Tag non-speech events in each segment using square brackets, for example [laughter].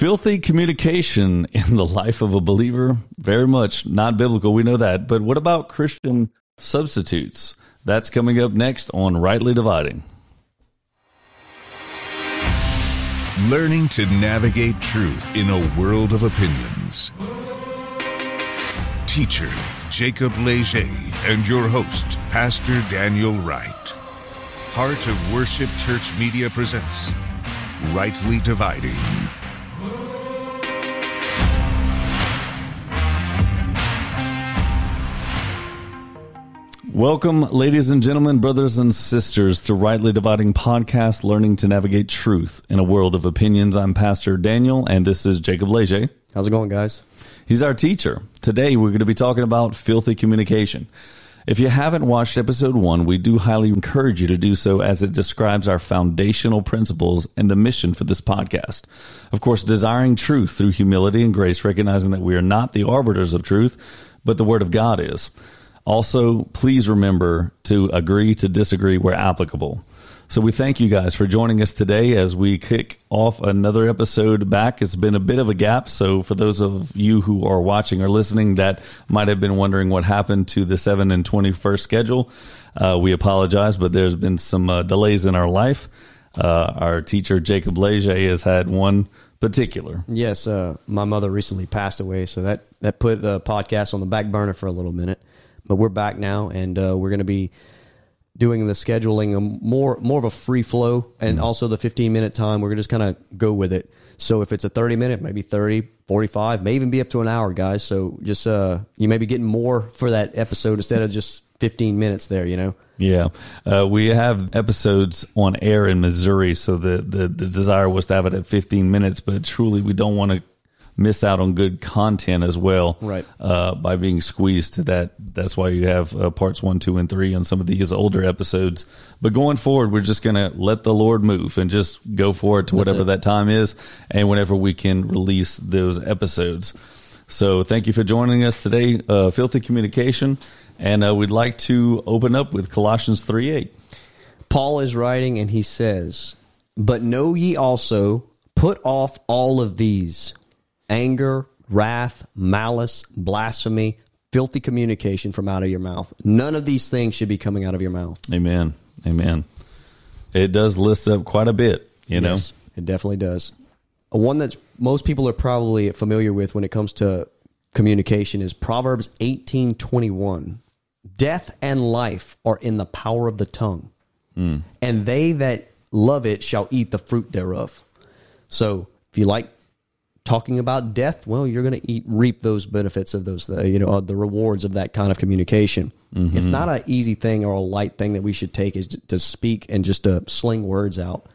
Filthy communication in the life of a believer, very much not biblical. We know that. But what about Christian substitutes? That's coming up next on Rightly Dividing. Learning to navigate truth in a world of opinions. Teacher Jacob Leger and your host, Pastor Daniel Wright. Heart of Worship Church Media presents Rightly Dividing. Welcome, ladies and gentlemen, brothers and sisters, to Rightly Dividing Podcast, learning to navigate truth in a world of opinions. I'm Pastor Daniel, and this is Jacob Leger. How's it going, guys? He's our teacher. Today, we're going to be talking about filthy communication. If you haven't watched episode one, we do highly encourage you to do so as it describes our foundational principles and the mission for this podcast. Of course, desiring truth through humility and grace, recognizing that we are not the arbiters of truth, but the Word of God is. Also, please remember to agree to disagree where applicable. So we thank you guys for joining us today as we kick off another episode back. It's been a bit of a gap. So for those of you who are watching or listening that might have been wondering what happened to the 7 and 21st schedule, uh, we apologize, but there's been some uh, delays in our life. Uh, our teacher, Jacob Leger, has had one particular. Yes, uh, my mother recently passed away, so that, that put the podcast on the back burner for a little minute. But we're back now, and uh, we're going to be doing the scheduling a more more of a free flow, and Mm-hmm. also the 15 minute time. We're just kind of go with it. So if it's a 30 minute, maybe 30, 45, may even be up to an hour, guys. So just uh, you may be getting more for that episode instead of just 15 minutes there. You know. Yeah, uh, we have episodes on air in Missouri, so the, the the desire was to have it at 15 minutes, but truly we don't want to miss out on good content as well, Right. Uh, by being squeezed to that. That's why you have uh, parts one, two, and three on some of these older episodes. But going forward, we're just gonna let the Lord move and just go for it to whatever it. that time is, and whenever we can release those episodes. So thank you for joining us today, uh, Filthy Communication. And uh, we'd like to open up with Colossians 3 8. Paul is writing and he says, But know ye also, put off all of these anger, wrath, malice, blasphemy, filthy communication from out of your mouth. None of these things should be coming out of your mouth. Amen. Amen. It does list up quite a bit, you know? Yes, it definitely does. One that most people are probably familiar with when it comes to communication is Proverbs 18:21. Death and life are in the power of the tongue, hmm. and they that love it shall eat the fruit thereof. So, if you like talking about death, well, you're going to eat reap those benefits of those, uh, you know, uh, the rewards of that kind of communication. It's not an easy thing or a light thing that we should take is to speak and just to sling words out,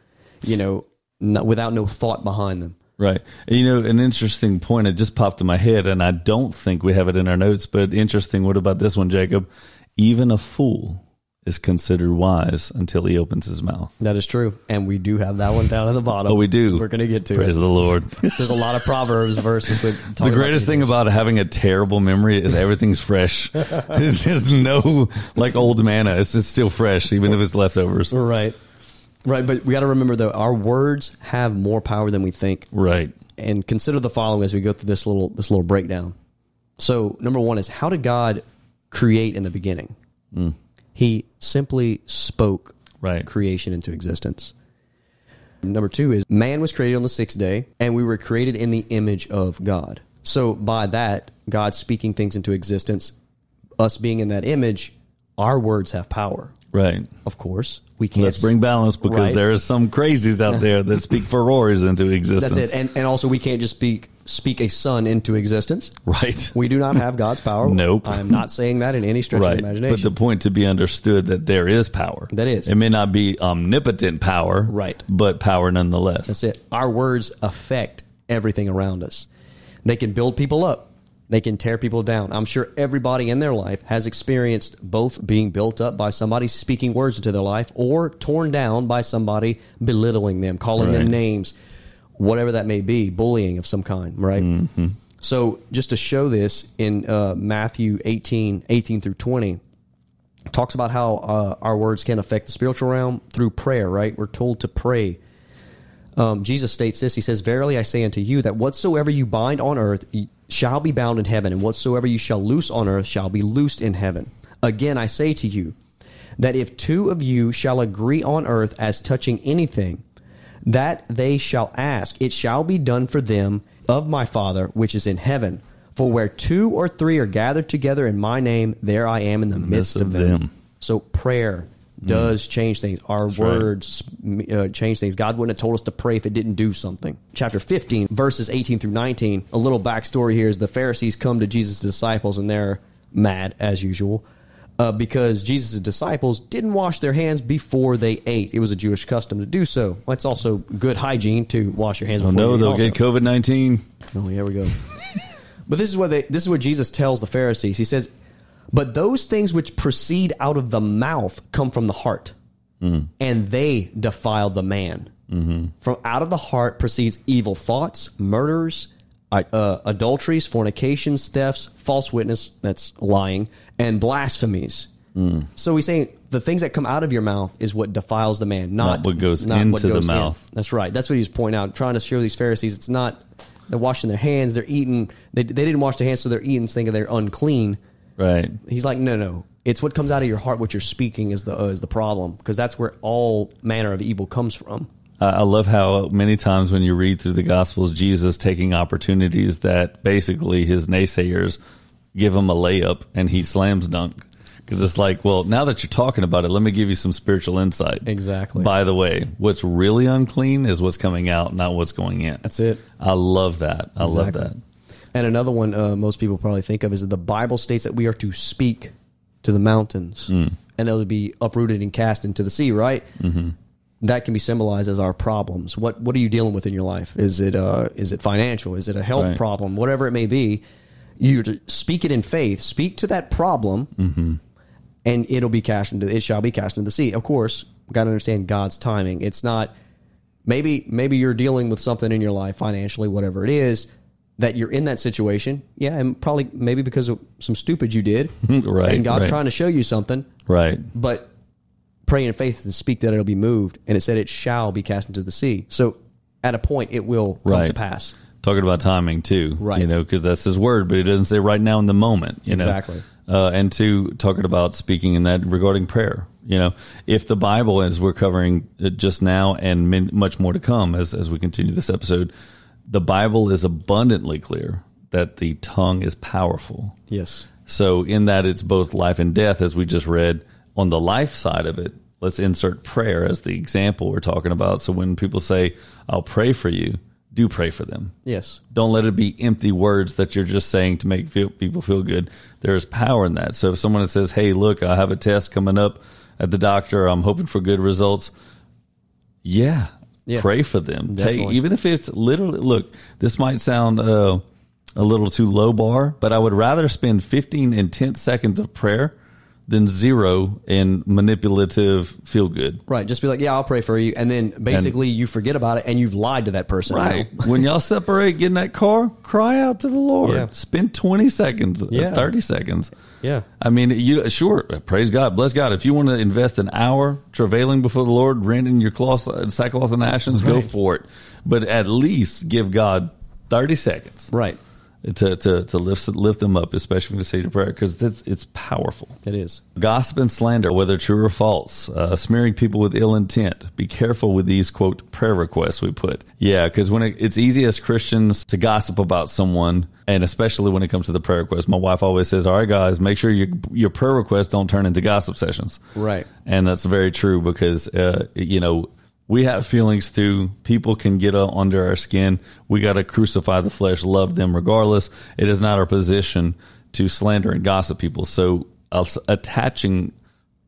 you know, not, without no thought behind them. Right. You know, an interesting point, it just popped in my head, and I don't think we have it in our notes, but interesting. What about this one, Jacob? Even a fool is considered wise until he opens his mouth. That is true, and we do have that one down at the bottom. Oh, we do. We're going to get to Praise it. the Lord. [laughs] There's a lot of proverbs verses with the greatest thing about having a terrible memory is everything's fresh. [laughs] [laughs] There's no like old manna. It's just still fresh, even if it's leftovers. right, right. But we got to remember though, our words have more power than we think. Right. and consider the following as we go through this little this little breakdown. So, number one is how did God create in the beginning? Hmm. He simply spoke Right. creation into existence. Number two is man was created on the sixth day, and we were created in the image of God. So, by that, God speaking things into existence, us being in that image, our words have power. Right. Of course, we can't. Let's bring balance because Right. there are some crazies out there that speak [laughs] Ferraris into existence. That's it, and and also we can't just speak speak a sun into existence. right. We do not have God's power. Nope. I am not saying that in any stretch of right. the But the point to be understood that there is power. That is. It may not be omnipotent power. Right. But power nonetheless. That's it. Our words affect everything around us. They can build people up. They can tear people down. I'm sure everybody in their life has experienced both being built up by somebody speaking words into their life or torn down by somebody belittling them, calling Right. them names, whatever that may be, bullying of some kind, right? Mm-hmm. So just to show this in uh, Matthew 18, 18 through 20, talks about how uh, our words can affect the spiritual realm through prayer, right? We're told to pray um, Jesus states this. He says, Verily I say unto you that whatsoever you bind on earth shall be bound in heaven, and whatsoever you shall loose on earth shall be loosed in heaven. Again I say to you that if two of you shall agree on earth as touching anything, that they shall ask, it shall be done for them of my Father which is in heaven. For where two or three are gathered together in my name, there I am in the midst, midst of them. them. So prayer does change things. Our right. words uh, change things. God wouldn't have told us to pray if it didn't do something. Chapter 15, verses 18 through 19. A little backstory here is the Pharisees come to Jesus' disciples and they're mad as usual. Uh, because Jesus' disciples didn't wash their hands before they ate. It was a Jewish custom to do so. It's also good hygiene to wash your hands Oh no, they'll also. get COVID nineteen. Oh, here we go. [laughs] but this is what they this is what Jesus tells the Pharisees. He says, "But those things which proceed out of the mouth come from the heart, and they defile the man. From out of the heart proceeds evil thoughts, murders, uh, adulteries, fornications, thefts, false witness, that's lying, and blasphemies." So he's saying the things that come out of your mouth is what defiles the man, not, Not what goes not into the goes in. mouth. That's right. That's what he's pointing out, trying to show these Pharisees it's not they're washing their hands, they're eating. They, they didn't wash their hands, so they're eating, thinking they're unclean. Right. He's like, no, no. It's what comes out of your heart, what you're speaking, is the uh, is the problem, because that's where all manner of evil comes from. I I love how many times when you read through the Gospels, Jesus taking opportunities that basically his naysayers give him a layup and he slams dunk. Because it's like, well, now that you're talking about it, let me give you some spiritual insight. Exactly. By the way, what's really unclean is what's coming out, not what's going in. That's it. I love that. I love Exactly. that. And another one uh, most people probably think of is that the Bible states that we are to speak to the mountains, Hmm. and they'll be uprooted and cast into the sea. Right. Mm-hmm. That can be symbolized as our problems. What What are you dealing with in your life? Is it uh, Is it financial? Is it a health Right. problem? Whatever it may be, you to speak it in faith. Speak to that problem, Mm-hmm. and it'll be cast into. It shall be cast into the sea. Of course, got to understand God's timing. It's not maybe maybe you're dealing with something in your life financially whatever it is that you're in that situation yeah and probably maybe because of some stupid you did [laughs] Right, and god's right. trying to show you something Right. but pray in faith and speak that it'll be moved and it said it shall be cast into the sea so at a point it will come Right. to pass Talking about timing too, Right. You know, because that's his word, but it doesn't say right now in the moment. You Exactly. Know? Uh, and two, talking about speaking in that regarding prayer. You know, if the Bible, as we're covering it just now, and much more to come as as we continue this episode, the Bible is abundantly clear that the tongue is powerful. yes So, in that it's both life and death, as we just read. On the life side of it, let's insert prayer as the example we're talking about. So, when people say, I'll pray for you, do pray for them. yes Don't let it be empty words that you're just saying to make feel, people feel good. There is power in that. So, if someone says, Hey, look, I have a test coming up at the doctor, I'm hoping for good results. Yeah. Yeah. Pray for them. Take, even if it's literally, look, this might sound uh, a little too low bar, but I would rather spend 15 intense seconds of prayer than zero and manipulative feel good. right just be like yeah i'll pray for you and then basically you forget about it and you've lied to that person Right. when y'all separate, get in that car, cry out to the Lord. Yeah. Spend 20 seconds, uh, Yeah. 30 seconds. Yeah. I mean, you sure, praise God, bless God. If you want to invest an hour travailing before the Lord, rending your cloth, uh, sackcloth and ashes, go for it. But at least give God 30 seconds right to, to, to lift, lift them up, especially when you say your prayer, because it's, it's powerful. it is Gossip and slander, whether true or false, uh, smearing people with ill intent. Be careful with these quote prayer requests we put. Yeah, because when it, it's easy as Christians to gossip about someone, and especially when it comes to the prayer request, my wife always says, "All right, guys, make sure your your prayer requests don't turn into gossip sessions." Right. and that's very true because uh, you know we have feelings too. People can get under our skin. We got to crucify the flesh, love them regardless. It is not our position to slander and gossip people. So us attaching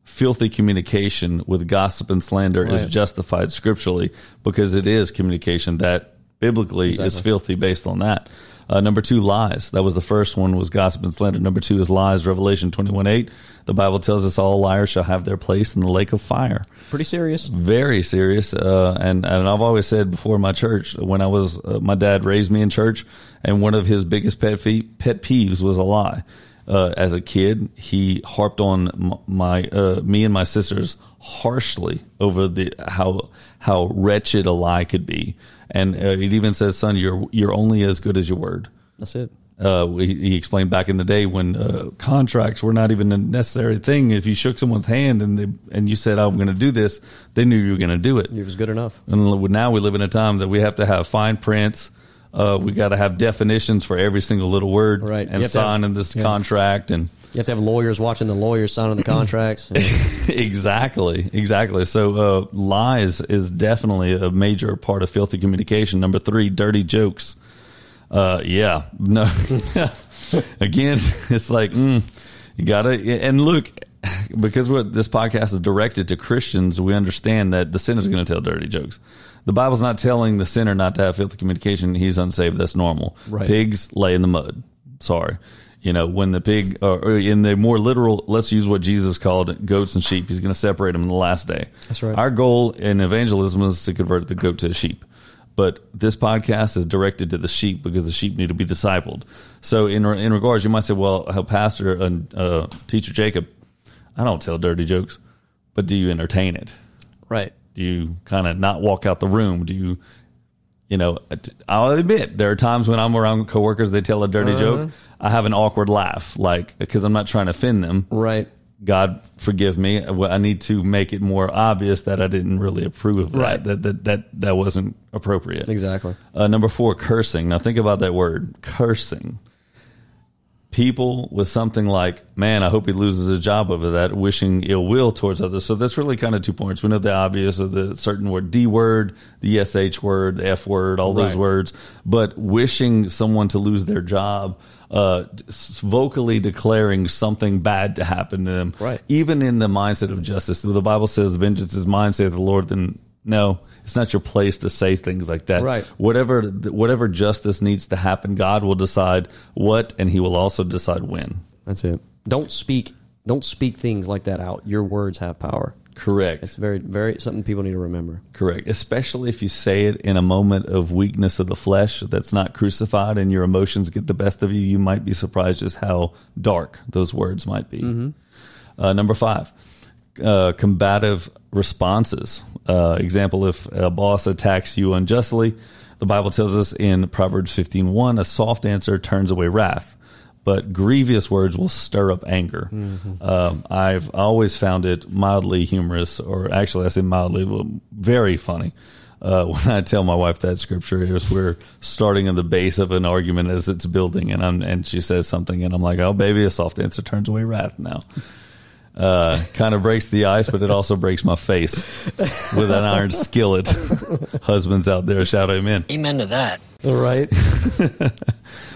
filthy communication with gossip and slander is justified scripturally because it is communication that biblically is filthy based on that. Uh, number two, lies. That was the first one was gossip and slander. Number two is lies. Revelation 21 8. The Bible tells us all liars shall have their place in the lake of fire. pretty serious Very serious. Uh, and, and I've always said before in my church, when I was, uh, my dad raised me in church, and one of his biggest pet, fee, pet peeves was a lie. Uh, as a kid, he harped on my uh, me and my sisters harshly over the how how wretched a lie could be, and uh, it even says, "Son, you're you're only as good as your word." That's it. Uh, he, he explained back in the day when uh, contracts were not even a necessary thing. If you shook someone's hand and they and you said, "I'm going to do this," they knew you were going to do it. It was good enough. And now we live in a time that we have to have fine prints. Uh, we got to have definitions for every single little word, Right. And sign have- signing this yeah. contract, and You have to have lawyers watching the lawyers signing the contracts. [laughs] exactly, exactly. So uh, lies is definitely a major part of filthy communication. Number three, dirty jokes. Uh, yeah, no. [laughs] Again, [laughs] it's like mm, you gotta and look because what this podcast is directed to Christians. We understand that the sinner's going to tell dirty jokes. The Bible's not telling the sinner not to have filthy communication. He's unsaved. That's normal. Right. Pigs lay in the mud. Sorry. You know, when the pig, or in the more literal, let's use what Jesus called goats and sheep. He's going to separate them in the last day. That's right. Our goal in evangelism is to convert the goat to a sheep. But this podcast is directed to the sheep because the sheep need to be discipled. So, in in regards, you might say, "Well, how Pastor and uh, Teacher Jacob, I don't tell dirty jokes, but do you entertain it? right. Do you kind of not walk out the room? Do you, you know, I'll admit there are times when I'm around coworkers, they tell a dirty joke. I have an awkward laugh, like, because I'm not trying to offend them. Right. God forgive me. I need to make it more obvious that I didn't really approve of that. Right. That, that, that, that wasn't appropriate. Exactly. Uh, number four, cursing. Now think about that word, cursing. People with something like, man, I hope he loses his job over that, wishing ill will towards others. So that's really kind of two points. We know the obvious of the certain word, D word, the SH word, the F word, all those Right. words, but wishing someone to lose their job, uh, vocally declaring something bad to happen to them. Right. Even in the mindset of justice. The Bible says, vengeance is mine, saith the Lord, then no, it's not your place to say things like that Right. whatever whatever justice needs to happen, God will decide what, and He will also decide when. That's it. Don't speak. Don't speak things like that out. Your words have power. Correct. It's very, very something people need to remember. Correct. Especially if you say it in a moment of weakness of the flesh that's not crucified, and your emotions get the best of you. You might be surprised just how dark those words might be. Uh, number five, uh, combative responses. Uh, example: If a boss attacks you unjustly, the Bible tells us in Proverbs fifteen one, a soft answer turns away wrath. But grievous words will stir up anger. Um, I've always found it mildly humorous, or actually, I say mildly, very funny. Uh, [laughs] when I tell my wife that scripture is we're starting at the base of an argument as it's building, and I'm, and she says something, and I'm like, "Oh, baby, a soft answer turns away wrath." Now, uh, kind of breaks the ice, but it also breaks my face with an iron skillet. [laughs] Husbands out there, shout amen. Amen to that. All right. [laughs]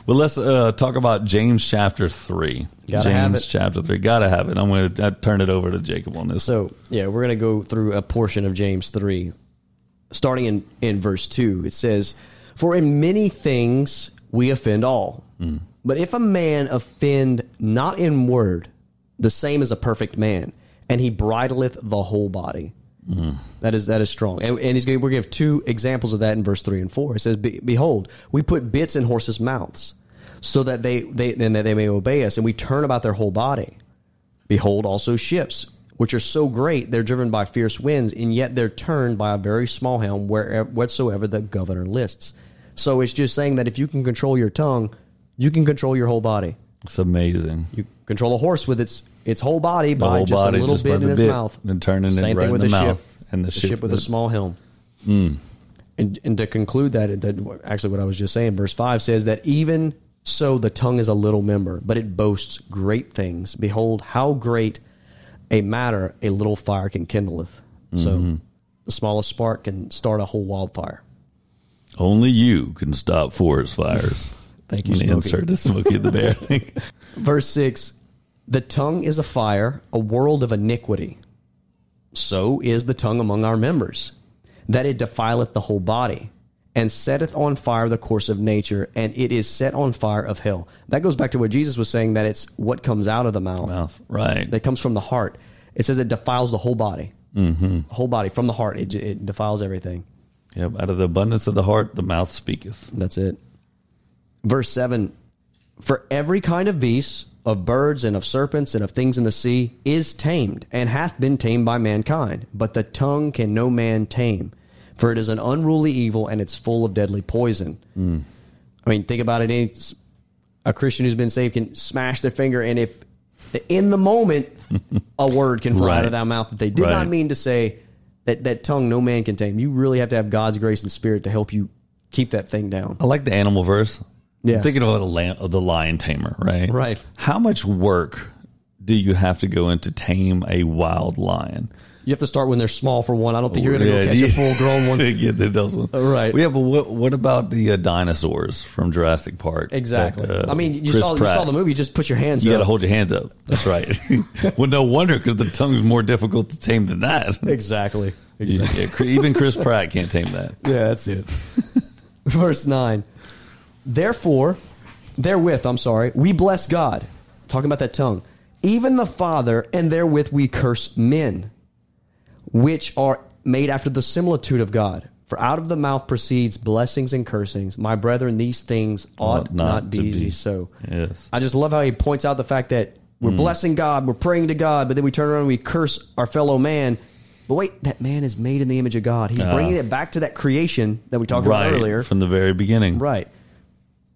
Well, let's uh, talk about James chapter three. Gotta James have it. chapter three. Gotta have it. I'm going to turn it over to Jacob on this. So yeah, we're gonna go through a portion of James three, starting in in verse two. It says, "For in many things we offend all, but if a man offend not in word, the same as a perfect man, and he bridleth the whole body." Mm. That is that is strong, and, and he's going. We're going to give two examples of that in verse three and four. It says, "Behold, we put bits in horses' mouths, so that they they and that they may obey us, and we turn about their whole body." Behold also ships, which are so great they're driven by fierce winds, and yet they're turned by a very small helm wherever whatsoever the governor lists. So it's just saying that if you can control your tongue, you can control your whole body. It's amazing. You control a horse with its its whole body The by whole just body a little just bit in its bit mouth and turning it Same right thing in with the the mouth. ship And the the ship ship with a small helm. Mm. And and to conclude that, that actually what I was just saying, verse five says that even so the tongue is a little member, but it boasts great things. Behold, how great a matter a little fire can kindleth. So mm-hmm. the smallest spark can start a whole wildfire. Only you can stop forest fires. [laughs] Thank you, I'm Smokey. Insert the Smokey the Bear [laughs] thing. Verse 6 The tongue is a fire, a world of iniquity. So is the tongue among our members, that it defileth the whole body, and setteth on fire the course of nature, and it is set on fire of hell. That goes back to what Jesus was saying that it's what comes out of the mouth, Mouth. Right. that comes from the heart. It says it defiles the whole body. Mm-hmm. The whole body, from the heart, it, it defiles everything. Yep. Out of the abundance of the heart, the mouth speaketh. That's it. Verse 7 For every kind of beast, of birds and of serpents and of things in the sea is tamed and hath been tamed by mankind. But the tongue can no man tame, for it is an unruly evil and it's full of deadly poison. I mean, think about it. Any, a Christian who's been saved can smash their finger, and if in the moment a word can fly out of that mouth that they did Right. not mean to say, that that tongue no man can tame. You really have to have God's grace and spirit to help you keep that thing down. I like the animal verse. Yeah. I'm thinking about a lan- of the lion tamer, right? Right. How much work do you have to go into tame a wild lion? You have to start when they're small for one. I don't think you're going to go catch yeah. a full grown one. yeah, that does one. Right. Yeah, but what, what about the uh, dinosaurs from Jurassic Park? Exactly. That, uh, I mean, you Chris saw you saw the movie. You just put your hands You got to hold your hands up. That's right. [laughs] well, no wonder because the tongue's more difficult to tame than that. exactly. [laughs] Yeah, yeah, even Chris Pratt can't tame that. Yeah, that's it. [laughs] Verse 9. Therefore, therewith, I'm sorry, we bless God. Talking about that tongue. Even the Father, and therewith we curse men, which are made after the similitude of God. For out of the mouth proceeds blessings and cursings. My brethren, these things ought Ought not, not to be easy so. Yes. I just love how he points out the fact that we're mm. blessing God, we're praying to God, but then we turn around and we curse our fellow man. But wait, that man is made in the image of God. He's ah. bringing it back to that creation that we talked Right. about earlier. From the very beginning. Right.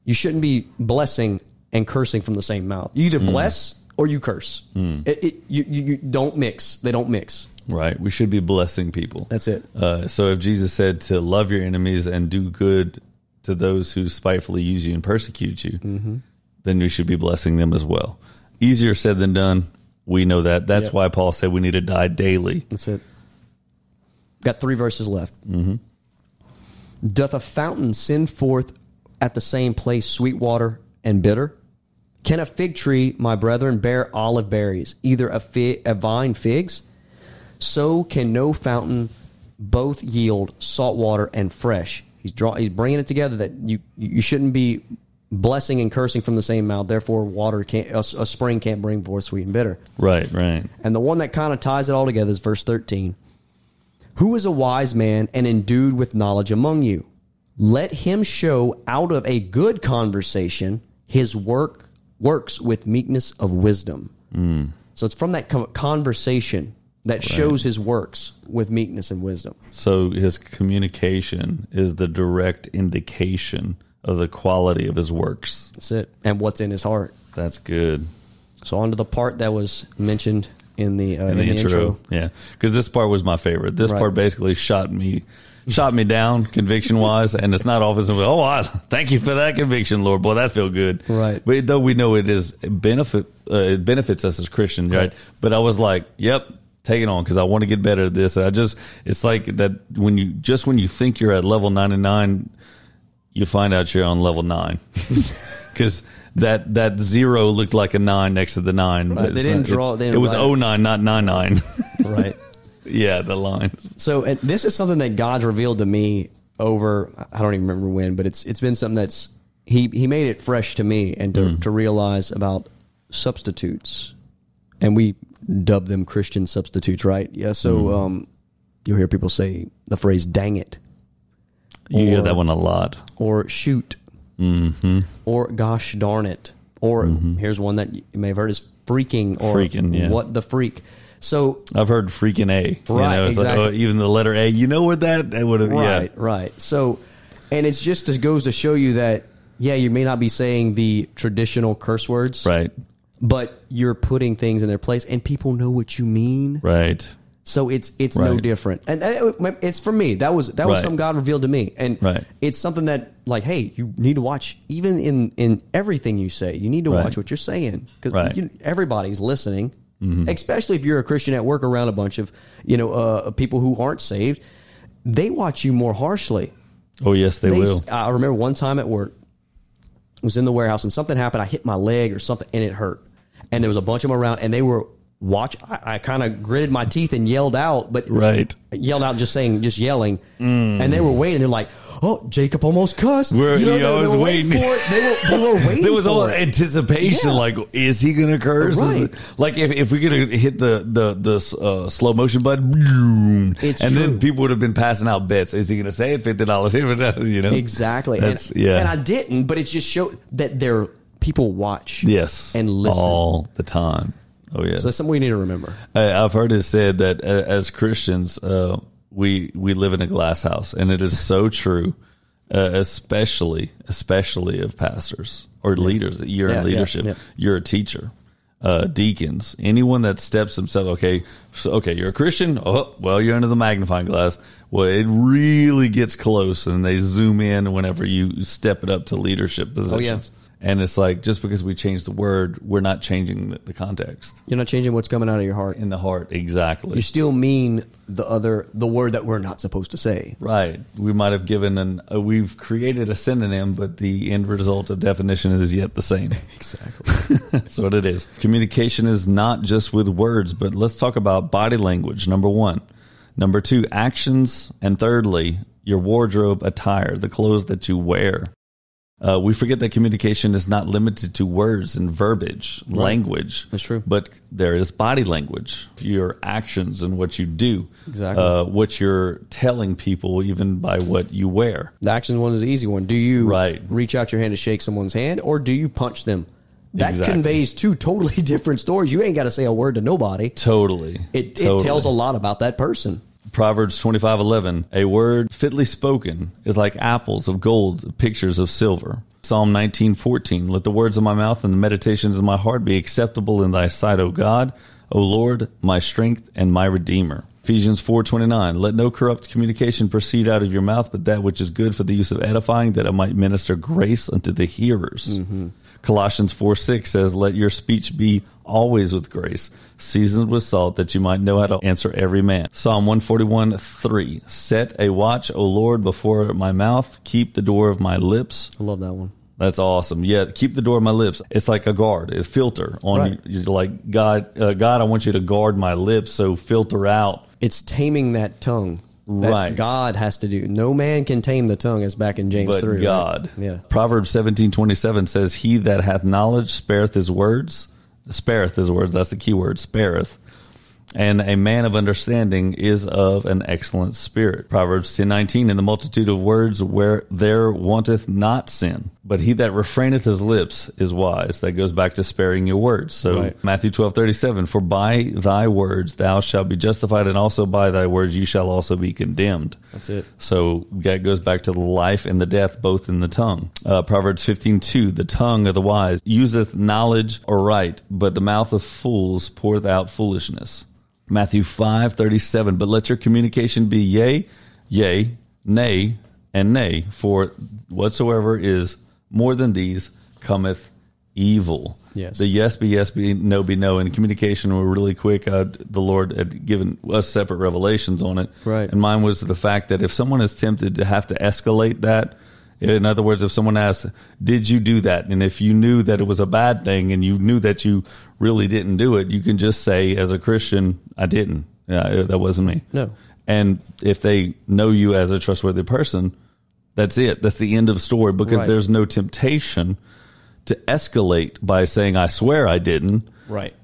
You shouldn't be blessing and cursing from the same mouth. You either bless or you curse. It, it, you, you, you don't mix. They don't mix. Right. We should be blessing people. That's it. Uh, so if Jesus said to love your enemies and do good to those who spitefully use you and persecute you, Mm-hmm. then we should be blessing them as well. Easier said than done. We know that. That's Yep. why Paul said we need to die daily. That's it. Got three verses left. Mm-hmm. Doth a fountain send forth at the same place sweet water and bitter? Can a fig tree, my brethren, bear olive berries, either a, a vine figs? So can no fountain both yield salt water and fresh. He's draw, he's bringing it together that you you shouldn't be blessing and cursing from the same mouth. Therefore, water can't a, a spring can't bring forth sweet and bitter. Right, right. And the one that kind of ties it all together is verse 13. Who is a wise man and endued with knowledge among you? Let him show out of a good conversation his work works with meekness of wisdom. So it's from that conversation that shows his works with meekness and wisdom. So his communication is the direct indication of the quality of his works. That's it. And what's in his heart. That's good. So on to the part that was mentioned in the, uh, in the, intro. Yeah, because this part was my favorite. This Right. part basically shot me, shot me down conviction wise, and it's not often. Oh, I, thank you for that conviction, Lord. Boy, that feel good. Right. But though we know it is benefit, uh, it benefits us as Christians, right? But I was like, yep. Take it on because I want to get better at this. And I just, it's like that when you, just when you think you're at level 99, you find out you're on level nine. [laughs] [laughs] Because that, that zero looked like a nine next to the nine. but They didn't not- draw- they It didn't was write- 09, not 99. Right. Yeah, the lines. So and this is something that God's revealed to me over I don't even remember when, but it's it's been something that's he he made it fresh to me and to, hmm. to realize about substitutes. And we dub them Christian substitutes, right? Yeah. So hmm. um you'll hear people say the phrase dang it You hear that one a lot. or shoot mm-hmm. or gosh darn it or mm-hmm. here's one that you may have heard is freaking or Freaking, yeah. what the freak. So I've heard freaking A. You Right, know, it's like, oh, exactly. oh, even the letter A. You know what that, would have, Right, yeah. right. So, and it's just it goes to show you that yeah, you may not be saying the traditional curse words, Right, But you're putting things in their place, and people know what you mean. right. So it's it's no different, and uh, and it's for me. That was that was Right. something God revealed to me, and Right. it's something that like, hey, you need to watch even in in everything you say. You need to Right. watch what you're saying because Right. Everybody's listening. Especially if you're a Christian at work around a bunch of you know uh, people who aren't saved, they watch you more harshly. Oh, yes, they, They- will. I remember one time at work, I was in the warehouse and something happened. I hit my leg or something and it hurt. And there was a bunch of them around and they were watch. I, I kind of gritted my teeth and yelled out, but Right. yelled out just saying, just yelling. And they were waiting. They're like, "Oh, Jacob almost cussed." We're- you know, they, they were waiting waiting. for it. They were, they were [laughs] waiting. There was all it. anticipation, Yeah. like, is he going to curse? Right. Like, if, if we could have hit the the the uh, slow motion button, It's and true. then people would have been passing out bets. Is he going to say it? Fifty dollars here, [laughs] you know? Exactly. That's and, yeah. And I didn't, but it just showed that they're people watch. Yes. And listen. all the time. Oh yes. So that's something we need to remember. I- I've heard it said that uh, as Christians, uh, we we live in a glass house, and it is so true, uh, especially especially of pastors or leaders. You're Yeah, in leadership. yeah. You're a teacher. Uh, deacons, anyone that steps themselves, okay, so, okay, you're a Christian. Oh, well, you're under the magnifying glass. Well, it really gets close, and they zoom in whenever you step it up to leadership positions. And it's like just because we change the word, we're not changing the, the context You're not changing what's coming out of your heart. in the heart. Exactly. You still mean the other, the word that we're not supposed to say. Right. We might have given an, uh, we've created a synonym, but the end result of definition is yet the same. [laughs] Exactly. [laughs] That's what it is. Communication is not just with words, but let's talk about body language. Number one. Number two, actions. And thirdly, your wardrobe attire, the clothes that you wear. Uh, we forget that communication is not limited to words and verbiage, language. That's true. But there is body language, your actions and what you do. Exactly. Uh, what you're telling people, even by what you wear. The action one is the easy one. Do you Right. reach out your hand to shake someone's hand or do you punch them? That Exactly. conveys two totally [laughs] different stories. You ain't got to say a word to nobody. Totally. It, Totally. it tells a lot about that person. Proverbs twenty five eleven. A word fitly spoken is like apples of gold, pictures of silver. Psalm nineteen fourteen. Let the words of my mouth and the meditations of my heart be acceptable in thy sight, O God, O Lord, my strength and my redeemer. Ephesians four twenty nine. Let no corrupt communication proceed out of your mouth, but that which is good for the use of edifying, that it might minister grace unto the hearers. Mm-hmm. Colossians 4 6 says, Let your speech be always with grace, seasoned with salt, that you might know how to answer every man. Psalm 141 3 Set a watch, O Lord, before my mouth, keep the door of my lips. I love that one. That's awesome. Yeah, keep the door of my lips. It's like a guard, a filter on Right. you're like God. Uh, God, I want you to guard my lips, so filter out. It's taming that tongue. That Right. God has to do. No man can tame the tongue, as back in James but 3. right? God. Yeah. Proverbs seventeen twenty seven says, "He that hath knowledge spareth his words, spareth his words. That's the key word, spareth." And a man of understanding is of an excellent spirit. Proverbs ten nineteen. In the multitude of words, where there wanteth not sin, but he that refraineth his lips is wise. That goes back to sparing your words. So Right. Matthew twelve thirty seven. For by thy words thou shalt be justified, and also by thy words you shall also be condemned. That's it. So that goes back to the life and the death, both in the tongue. Uh, Proverbs fifteen two: The tongue of the wise useth knowledge or right, but the mouth of fools poureth out foolishness. Matthew five thirty seven. But let your communication be yea, yea, nay, and nay, for whatsoever is more than these cometh evil. Yes. The yes be yes, be no be no. And communication were really quick. Uh, the Lord had given us separate revelations on it. Right. And mine was the fact that if someone is tempted to have to escalate that, in other words, if someone asks, "Did you do that?" and if you knew that it was a bad thing and you knew that you really didn't do it, you can just say, as a Christian, "I didn't. Yeah, that wasn't me." No. And if they know you as a trustworthy person, that's it. That's the end of the story because Right. there's no temptation to escalate by saying, "I swear I didn't." Right.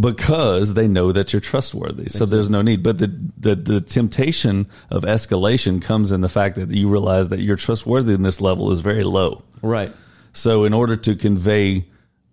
because they know that you're trustworthy. So there's no need. But the, the the temptation of escalation comes in the fact that you realize that your trustworthiness level is very low. Right. So in order to convey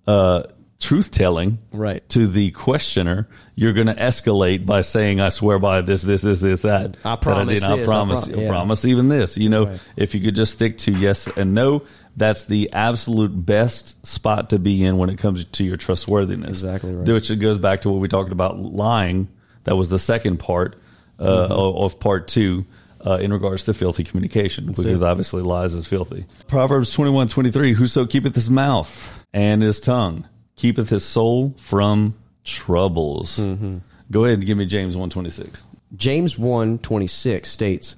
uh, truth telling Right. to the questioner, you're going to escalate by saying, "I swear by this, this, this, this, that." I that promise did. I this, I promise. pro- I yeah. promise even this. You know, Right. if you could just stick to yes and no, that's the absolute best spot to be in when it comes to your trustworthiness. Exactly right. Which it goes back to what we talked about lying. That was the second part uh, Mm-hmm. of, of part two. Uh, in regards to filthy communication, because it. obviously lies is filthy. Proverbs twenty one twenty three. Whoso keepeth his mouth and his tongue keepeth his soul from troubles. Mm-hmm. Go ahead and give me James one twenty six. James 1 states,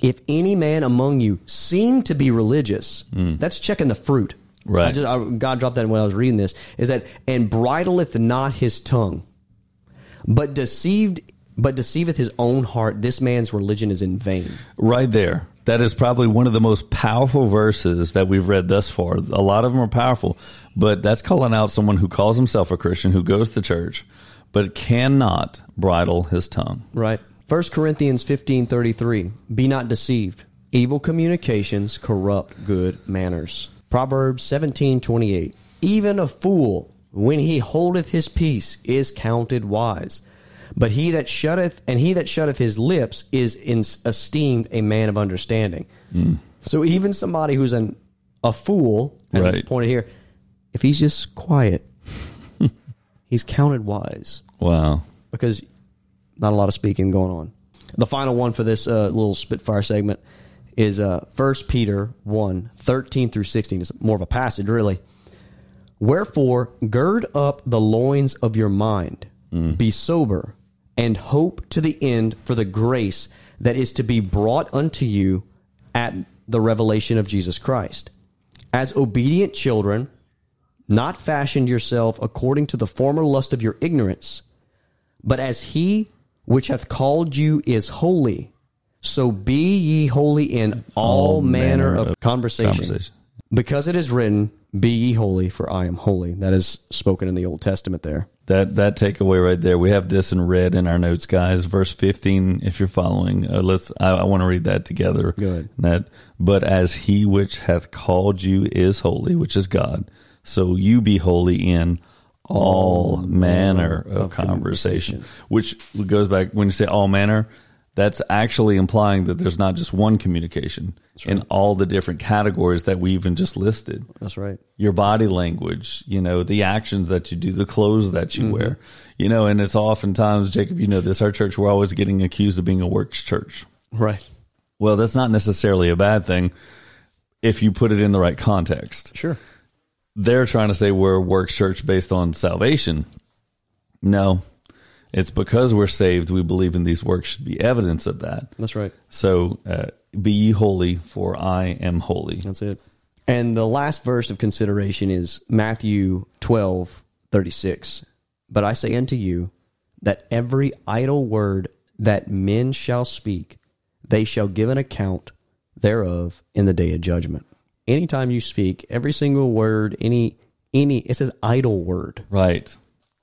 If any man among you seem to be religious, that's checking the fruit. Right. I just, I, God dropped that when I was reading this. Is that and bridleth not his tongue, but deceived, but deceiveth his own heart. This man's religion is in vain. Right there. That is probably one of the most powerful verses that we've read thus far. A lot of them are powerful, but that's calling out someone who calls himself a Christian, who goes to church, but cannot bridle his tongue. Right. 1 Corinthians fifteen thirty three. Be not deceived. Evil communications corrupt good manners. Proverbs seventeen twenty eight. Even a fool, when he holdeth his peace, is counted wise. But he that shutteth and he that shutteth his lips is in, esteemed a man of understanding. So even somebody who's an a fool, as it's Right. pointed here, if he's just quiet, [laughs] he's counted wise Wow. because not a lot of speaking going on. The final one for this uh, little Spitfire segment is uh, 1 Peter 1 13 through 16. It's more of a passage, really. Wherefore, gird up the loins of your mind, be sober, and hope to the end for the grace that is to be brought unto you at the revelation of Jesus Christ. As obedient children, not fashioned yourself according to the former lust of your ignorance, but as he which hath called you is holy, so be ye holy in all, manner, of, conversation. conversation. Because it is written, Be ye holy, for I am holy. That is spoken in the Old Testament there. That that takeaway right there. We have this in red in our notes, guys. Verse fifteen. If you're following, uh, let's. I, I want to read that together. Go ahead. That, but as He which hath called you is holy, which is God, so you be holy in all manner of conversation. Which goes back when you say all manner. That's actually implying that there's not just one communication in all the different categories that we even just listed That's right. your body language, you know, the actions that you do, the clothes that you mm-hmm. wear, you know, and it's oftentimes, Jacob, you know this, our church, we're always getting accused of being a works church. Right. Well, that's not necessarily a bad thing if you put it in the right context. Sure. They're trying to say we're a works church based on salvation. No, it's because we're saved. We believe in these works should be evidence of that. That's right. So, uh, be ye holy, for I am holy. That's it. And the last verse of consideration is Matthew 12, 36. But I say unto you that every idle word that men shall speak, they shall give an account thereof in the day of judgment. Anytime you speak, every single word, any any it says idle word. Right.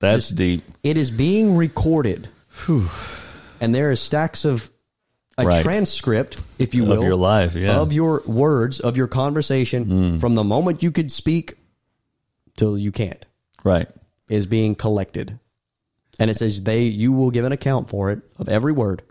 That's deep. It is being recorded. And there is stacks of a Right. transcript, if you will, Of your life, yeah. of your words, of your conversation, hmm. from the moment you could speak till you can't, Right. is being collected. And it says they you will give an account for it of every word.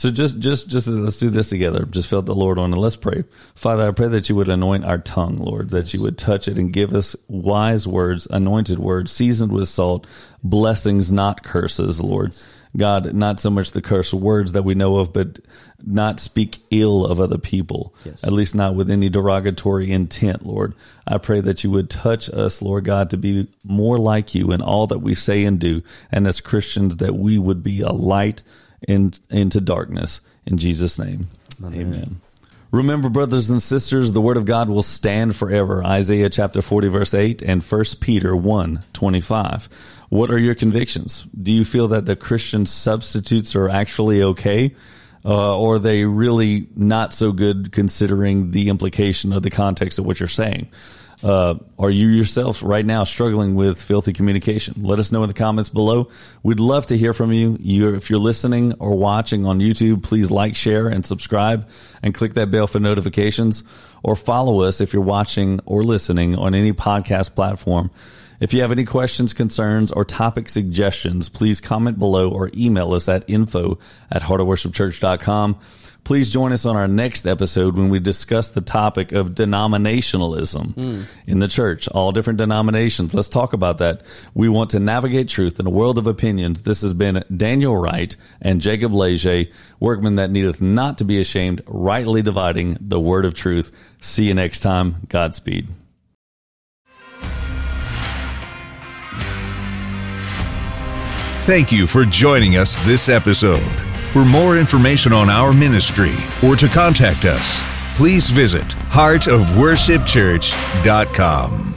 So just, just, just let's do this together. Just felt the Lord on, and let's pray. Father, I pray that you would anoint our tongue, Lord, that you would touch it and give us wise words, anointed words, seasoned with salt, blessings, not curses, Lord. God, not so much the curse words that we know of, but not speak ill of other people, at least not with any derogatory intent, Lord. I pray that you would touch us, Lord God, to be more like you in all that we say and do. And as Christians, that we would be a light in, into darkness. In Jesus' name, amen. Remember, brothers and sisters, the word of God will stand forever. Isaiah chapter 40, verse 8, and 1 Peter 1, 25. What are your convictions? Do you feel that the Christian substitutes are actually okay? Uh, or are they really not so good considering the implication of the context of what you're saying? Uh, are you yourself right now struggling with filthy communication? Let us know in the comments below. We'd love to hear from you. you if you're listening or watching on YouTube, please like, share, and subscribe, and click that bell for notifications. Or follow us if you're watching or listening on any podcast platform. If you have any questions, concerns, or topic suggestions, please comment below or email us at info at heartofworshipchurch.com. Please join us on our next episode when we discuss the topic of denominationalism hmm. in the church, all different denominations. Let's talk about that. We want to navigate truth in a world of opinions. This has been Daniel Wright and Jacob Leger, workmen that needeth not to be ashamed, rightly dividing the word of truth. See you next time. Godspeed. Thank you for joining us this episode. For more information on our ministry or to contact us, please visit heartofworshipchurch.com.